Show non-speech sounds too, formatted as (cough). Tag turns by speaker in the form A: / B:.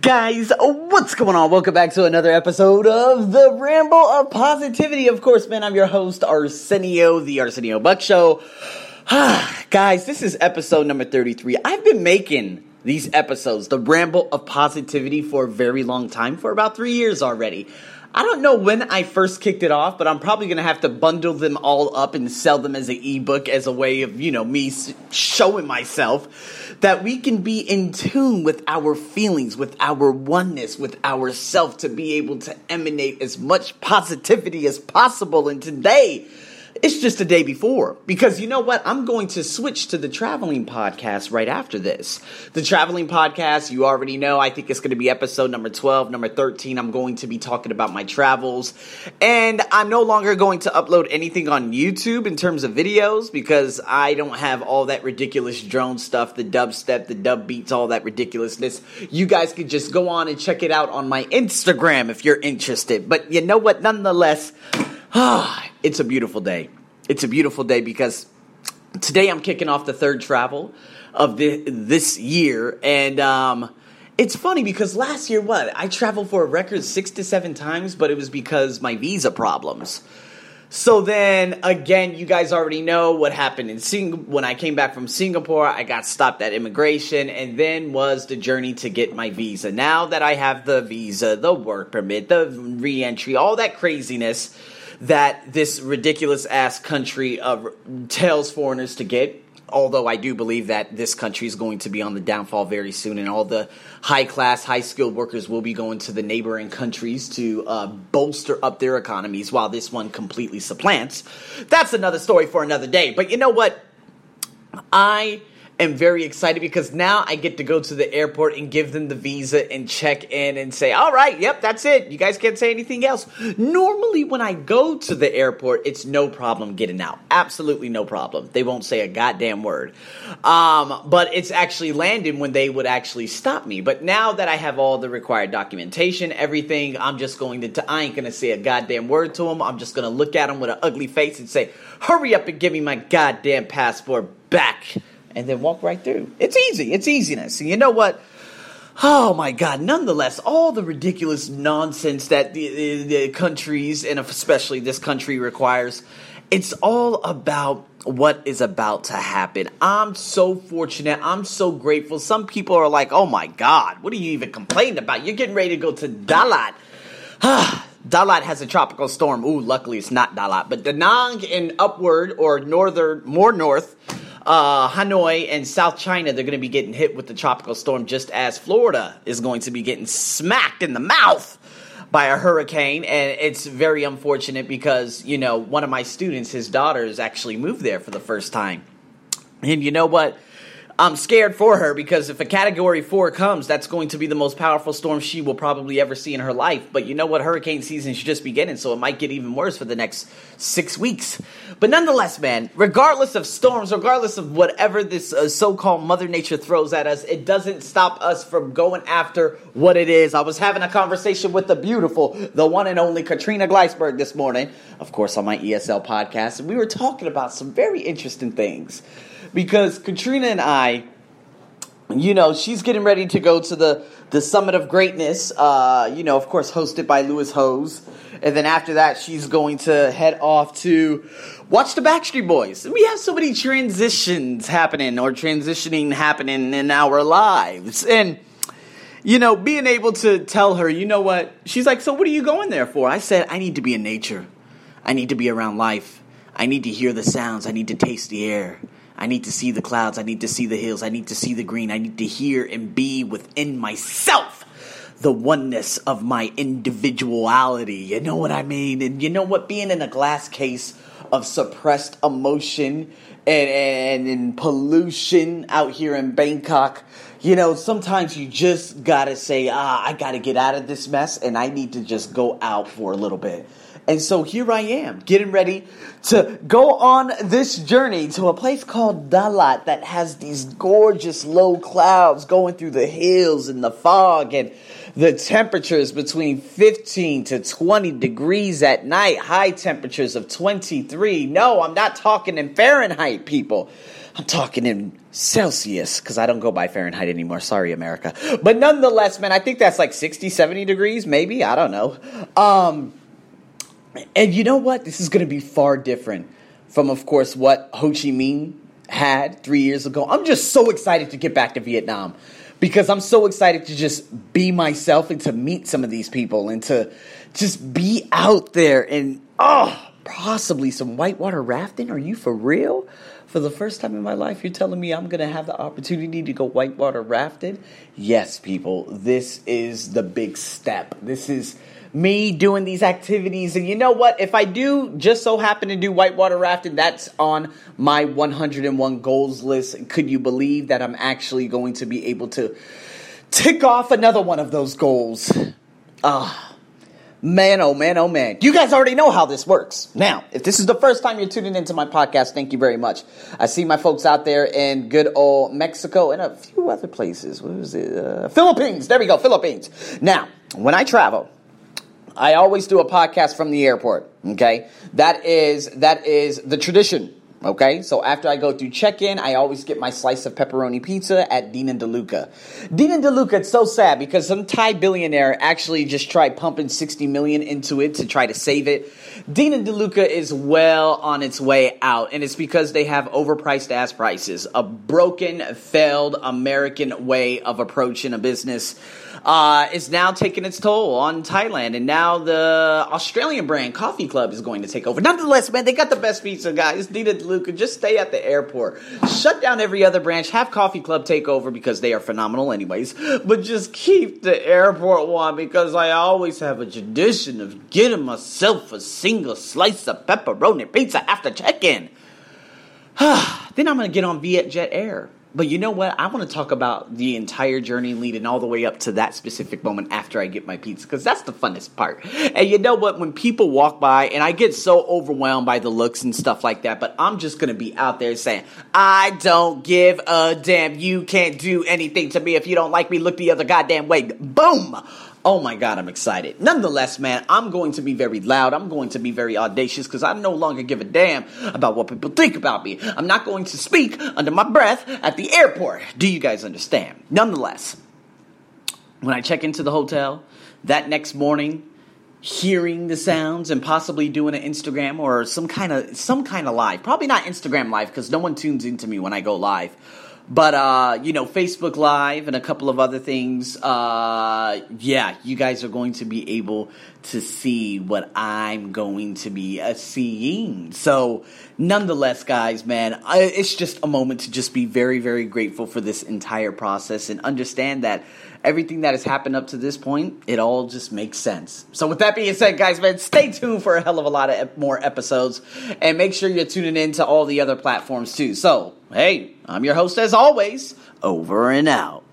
A: Guys, what's going on? Welcome back to another episode of the Ramble of Positivity. Of course, man, I'm your host, Arsenio, the Arsenio Buck Show. (sighs) Guys, this is episode number 33. I've been making these episodes, the Ramble of Positivity, for a very long time, for about three years already. I don't know when I first kicked it off, but I'm probably going to have to bundle them all up and sell them as an ebook as a way of, you know, me showing myself that we can be in tune with our feelings, with our oneness, with ourself to be able to emanate as much positivity as possible. And today, it's just the day before. Because you know what? I'm going to switch to the traveling podcast right after this. The traveling podcast, you already know, I think it's going to be episode number 12, number 13. I'm going to be talking about my travels. And I'm no longer going to upload anything on YouTube in terms of videos because I don't have all that ridiculous drone stuff, the dubstep, the dub beats, all that ridiculousness. You guys could just go on and check it out on my Instagram if you're interested. But you know what? Nonetheless, (sighs) Ah, it's a beautiful day. It's a beautiful day because today I'm kicking off the third travel of the, this year, and um, it's funny because last year, what I traveled for a record six to seven times, but it was because my visa problems. So then again, you guys already know what happened in Sing- when I came back from Singapore. I got stopped at immigration, and then was the journey to get my visa. Now that I have the visa, the work permit, the reentry, all that craziness that this ridiculous ass country uh, tells foreigners to get. Although I do believe that this country is going to be on the downfall very soon, and all the high class, high skilled workers will be going to the neighboring countries to uh, bolster up their economies while this one completely supplants. That's another story for another day. But you know what? I am very excited because now I get to go to the airport and give them the visa and check in and say, all right, yep, that's it. You guys can't say anything else. Normally, when I go to the airport, it's no problem getting out. Absolutely no problem. They won't say a goddamn word. Um, but it's actually landing when they would actually stop me. But now that I have all the required documentation, everything, I'm just going to, I ain't going to say a goddamn word to them. I'm just going to look at them with an ugly face and say, hurry up and give me my goddamn passport back and then walk right through. It's easy. It's easiness. And you know what? Oh my God! Nonetheless, all the ridiculous nonsense that the, the, the, countries and especially this country requires, it's all about what is about to happen. I'm so fortunate. I'm so grateful. Some people are like, "Oh my God, what are you even complaining about? You're getting ready to go to Dalat." Ah, Dalat has a tropical storm. Ooh, luckily it's not Dalat, but Da Nang and upward or northern, more north uh, Hanoi and South China, they're going to be getting hit with the tropical storm just as Florida is going to be getting smacked in the mouth by a hurricane. And it's very unfortunate because, you know, one of my students, his daughters actually moved there for the first time. And you know what? I'm scared for her because if a category four comes, that's going to be the most powerful storm she will probably ever see in her life. But you know what? Hurricane season should just beginning, so it might get even worse for the next six weeks. But nonetheless, man, regardless of storms, regardless of whatever this uh, so called Mother Nature throws at us, it doesn't stop us from going after what it is. I was having a conversation with the beautiful, the one and only Katrina Gleisberg this morning, of course, on my ESL podcast, and we were talking about some very interesting things because Katrina and I, you know, she's getting ready to go to the the Summit of Greatness. Uh, you know, of course, hosted by Lewis Howes, and then after that, she's going to head off to watch the Backstreet Boys. We have so many transitions happening or transitioning happening in our lives, and you know, being able to tell her, you know what? She's like, so what are you going there for? I said, I need to be in nature. I need to be around life. I need to hear the sounds. I need to taste the air. I need to see the clouds. I need to see the hills. I need to see the green. I need to hear and be within myself the oneness of my individuality. You know what I mean? And you know what? Being in a glass case of suppressed emotion and, and, and pollution out here in Bangkok, you know, sometimes you just gotta say, ah, I gotta get out of this mess and I need to just go out for a little bit. And so here I am, getting ready to go on this journey to a place called Dalat that has these gorgeous low clouds going through the hills and the fog and the temperatures between 15 to 20 degrees at night, high temperatures of 23. No, I'm not talking in Fahrenheit, people. I'm talking in Celsius because I don't go by Fahrenheit anymore. Sorry, America. But nonetheless, man, I think that's like 60, 70 degrees, maybe. I don't know. Um, and you know what? This is going to be far different from, of course, what Ho Chi Minh had three years ago. I'm just so excited to get back to Vietnam because I'm so excited to just be myself and to meet some of these people and to just be out there and, oh, possibly some whitewater rafting. Are you for real? For the first time in my life, you're telling me I'm going to have the opportunity to go whitewater rafting? Yes, people, this is the big step. This is me doing these activities. And you know what? If I do just so happen to do whitewater rafting, that's on my 101 goals list. Could you believe that I'm actually going to be able to tick off another one of those goals? Ah. Man, oh man, oh man. You guys already know how this works. Now, if this is the first time you're tuning into my podcast, thank you very much. I see my folks out there in good old Mexico and a few other places. What was it? Uh, Philippines. There we go, Philippines. Now, when I travel, I always do a podcast from the airport. Okay, that is that is the tradition. Okay, so after I go through check-in, I always get my slice of pepperoni pizza at Dean and DeLuca. Dean and DeLuca, it's so sad because some Thai billionaire actually just tried pumping 60 million into it to try to save it. Dean and DeLuca is well on its way out, and it's because they have overpriced ass prices, a broken, failed American way of approaching a business uh, is now taking its toll on Thailand, and now the Australian brand Coffee Club is going to take over. Nonetheless, man, they got the best pizza, guys. Dina Luca, just stay at the airport. Shut down every other branch. Have Coffee Club take over because they are phenomenal, anyways. But just keep the airport one because I always have a tradition of getting myself a single slice of pepperoni pizza after check-in. (sighs) then I'm gonna get on Vietjet Air. But you know what? I want to talk about the entire journey leading all the way up to that specific moment after I get my pizza because that's the funnest part. And you know what? When people walk by, and I get so overwhelmed by the looks and stuff like that, but I'm just going to be out there saying, I don't give a damn. You can't do anything to me if you don't like me. Look the other goddamn way. Boom! Oh my God, I'm excited. Nonetheless, man, I'm going to be very loud. I'm going to be very audacious because I no longer give a damn about what people think about me. I'm not going to speak under my breath at the airport. Do you guys understand? Nonetheless, when I check into the hotel that next morning, hearing the sounds and possibly doing an Instagram or some kind of some kind of live. Probably not Instagram live because no one tunes into me when I go live. But uh, you know, Facebook Live and a couple of other things. Uh, yeah, you guys are going to be able to see what I'm going to be uh, seeing. So, nonetheless, guys, man, I, it's just a moment to just be very, very grateful for this entire process and understand that everything that has happened up to this point, it all just makes sense. So, with that being said, guys, man, stay tuned for a hell of a lot of more episodes and make sure you're tuning in to all the other platforms too. So, hey, I'm your host as always, over and out.